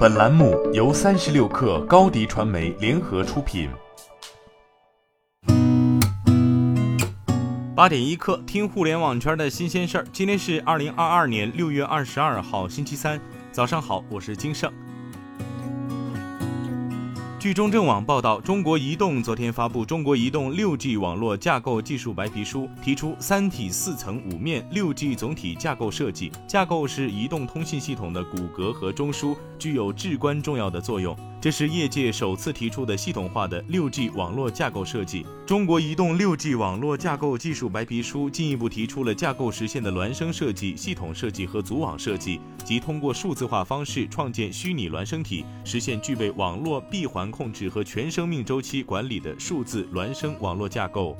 本栏目由三十六氪高低传媒联合出品。八点一刻，听互联网圈的新鲜事儿。今天是二零二二年六月二十二号，星期三，早上好，我是金盛。据中证网报道，中国移动昨天发布《中国移动 6G 网络架构技术白皮书》，提出三体四层五面 ”6G 总体架构设计。架构是移动通信系统的骨骼和中枢，具有至关重要的作用。这是业界首次提出的系统化的六 G 网络架构设计。中国移动六 G 网络架构技术白皮书进一步提出了架构实现的孪生设计、系统设计和组网设计，即通过数字化方式创建虚拟孪生体，实现具备网络闭环控制和全生命周期管理的数字孪生网络架构。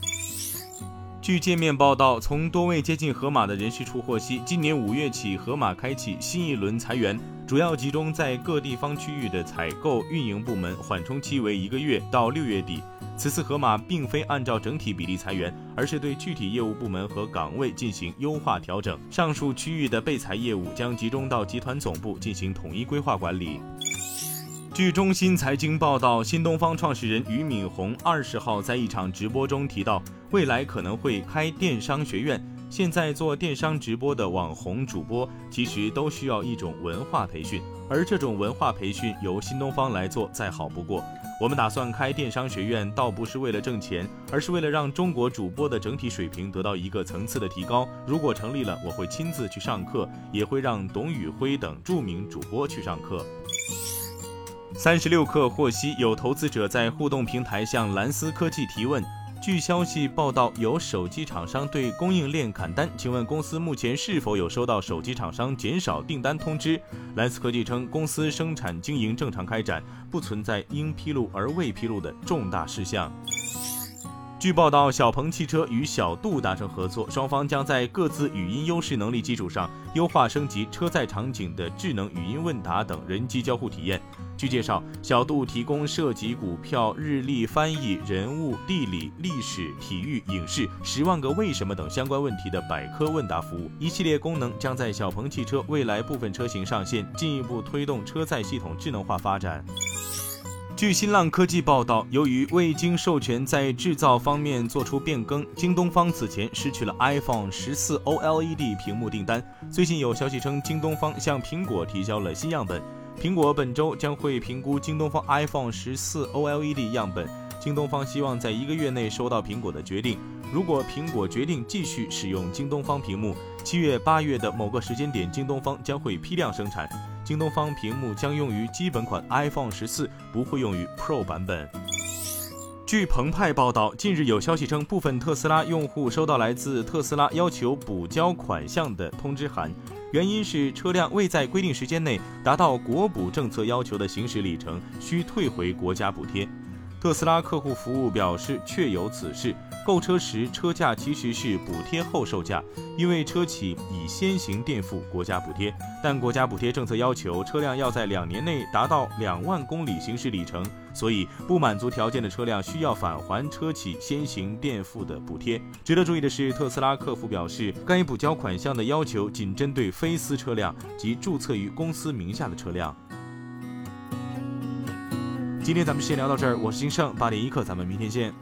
据界面报道，从多位接近盒马的人士处获悉，今年五月起，盒马开启新一轮裁员，主要集中在各地方区域的采购运营部门，缓冲期为一个月到六月底。此次盒马并非按照整体比例裁员，而是对具体业务部门和岗位进行优化调整。上述区域的被裁业务将集中到集团总部进行统一规划管理。据中新财经报道，新东方创始人俞敏洪二十号在一场直播中提到，未来可能会开电商学院。现在做电商直播的网红主播，其实都需要一种文化培训，而这种文化培训由新东方来做再好不过。我们打算开电商学院，倒不是为了挣钱，而是为了让中国主播的整体水平得到一个层次的提高。如果成立了，我会亲自去上课，也会让董宇辉等著名主播去上课。三十六氪获悉，有投资者在互动平台向蓝思科技提问。据消息报道，有手机厂商对供应链砍单，请问公司目前是否有收到手机厂商减少订单通知？蓝思科技称，公司生产经营正常开展，不存在应披露而未披露的重大事项。据报道，小鹏汽车与小度达成合作，双方将在各自语音优势能力基础上，优化升级车载场景的智能语音问答等人机交互体验。据介绍，小度提供涉及股票、日历翻译、人物、地理、历史、体育、影视、十万个为什么等相关问题的百科问答服务，一系列功能将在小鹏汽车未来部分车型上线，进一步推动车载系统智能化发展。据新浪科技报道，由于未经授权在制造方面做出变更，京东方此前失去了 iPhone 十四 OLED 屏幕订单。最近有消息称，京东方向苹果提交了新样本，苹果本周将会评估京东方 iPhone 十四 OLED 样本。京东方希望在一个月内收到苹果的决定。如果苹果决定继续使用京东方屏幕，七月、八月的某个时间点，京东方将会批量生产。京东方屏幕将用于基本款 iPhone 十四，不会用于 Pro 版本。据澎湃报道，近日有消息称，部分特斯拉用户收到来自特斯拉要求补交款项的通知函，原因是车辆未在规定时间内达到国补政策要求的行驶里程，需退回国家补贴。特斯拉客户服务表示，确有此事。购车时车价其实是补贴后售价，因为车企已先行垫付国家补贴，但国家补贴政策要求车辆要在两年内达到两万公里行驶里程，所以不满足条件的车辆需要返还车企先行垫付的补贴。值得注意的是，特斯拉客服表示，该补交款项的要求仅针对非私车辆及注册于公司名下的车辆。今天咱们先聊到这儿，我是金盛八点一刻，咱们明天见。